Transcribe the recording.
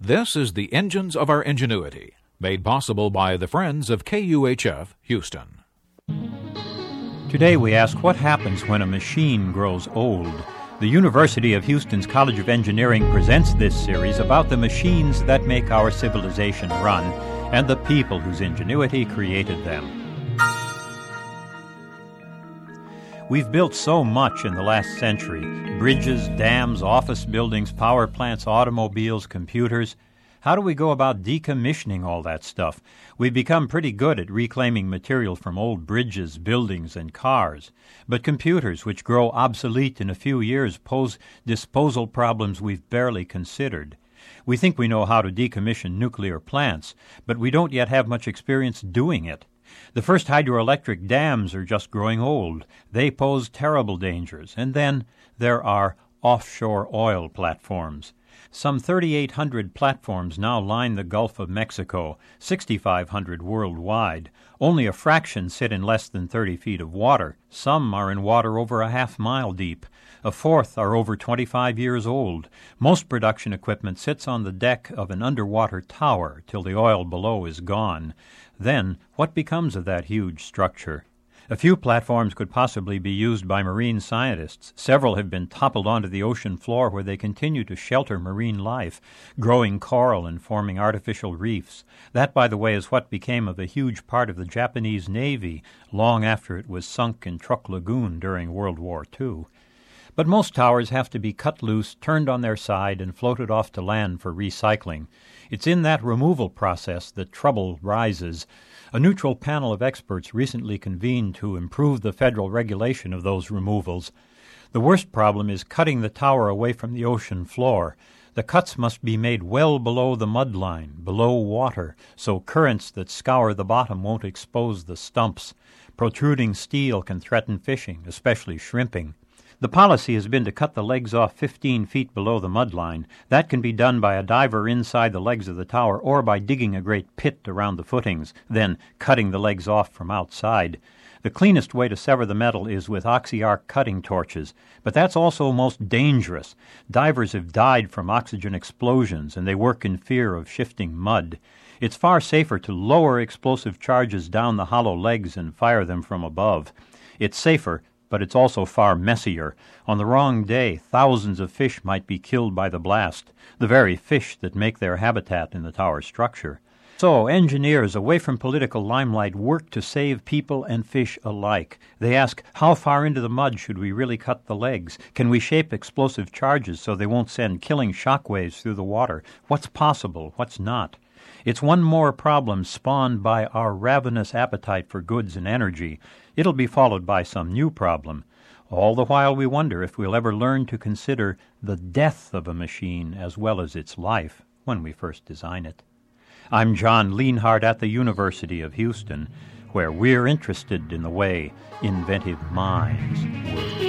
This is the Engines of Our Ingenuity, made possible by the friends of KUHF Houston. Today we ask what happens when a machine grows old. The University of Houston's College of Engineering presents this series about the machines that make our civilization run and the people whose ingenuity created them. We've built so much in the last century bridges, dams, office buildings, power plants, automobiles, computers. How do we go about decommissioning all that stuff? We've become pretty good at reclaiming material from old bridges, buildings, and cars. But computers, which grow obsolete in a few years, pose disposal problems we've barely considered. We think we know how to decommission nuclear plants, but we don't yet have much experience doing it. The first hydroelectric dams are just growing old. They pose terrible dangers. And then there are offshore oil platforms. Some 3,800 platforms now line the Gulf of Mexico, 6,500 worldwide. Only a fraction sit in less than 30 feet of water. Some are in water over a half mile deep. A fourth are over 25 years old. Most production equipment sits on the deck of an underwater tower till the oil below is gone. Then, what becomes of that huge structure? A few platforms could possibly be used by marine scientists. Several have been toppled onto the ocean floor where they continue to shelter marine life, growing coral and forming artificial reefs. That, by the way, is what became of a huge part of the Japanese Navy long after it was sunk in Truk Lagoon during World War II. But most towers have to be cut loose, turned on their side, and floated off to land for recycling. It's in that removal process that trouble rises. A neutral panel of experts recently convened to improve the federal regulation of those removals. The worst problem is cutting the tower away from the ocean floor. The cuts must be made well below the mud line, below water, so currents that scour the bottom won't expose the stumps. Protruding steel can threaten fishing, especially shrimping. The policy has been to cut the legs off 15 feet below the mud line. That can be done by a diver inside the legs of the tower or by digging a great pit around the footings, then cutting the legs off from outside. The cleanest way to sever the metal is with oxy-arc cutting torches, but that's also most dangerous. Divers have died from oxygen explosions, and they work in fear of shifting mud. It's far safer to lower explosive charges down the hollow legs and fire them from above. It's safer, but it's also far messier. On the wrong day, thousands of fish might be killed by the blast, the very fish that make their habitat in the tower structure. So, engineers, away from political limelight, work to save people and fish alike. They ask, how far into the mud should we really cut the legs? Can we shape explosive charges so they won't send killing shock waves through the water? What's possible? What's not? It's one more problem spawned by our ravenous appetite for goods and energy. It'll be followed by some new problem. All the while we wonder if we'll ever learn to consider the death of a machine as well as its life when we first design it. I'm John Lienhard at the University of Houston, where we're interested in the way inventive minds work.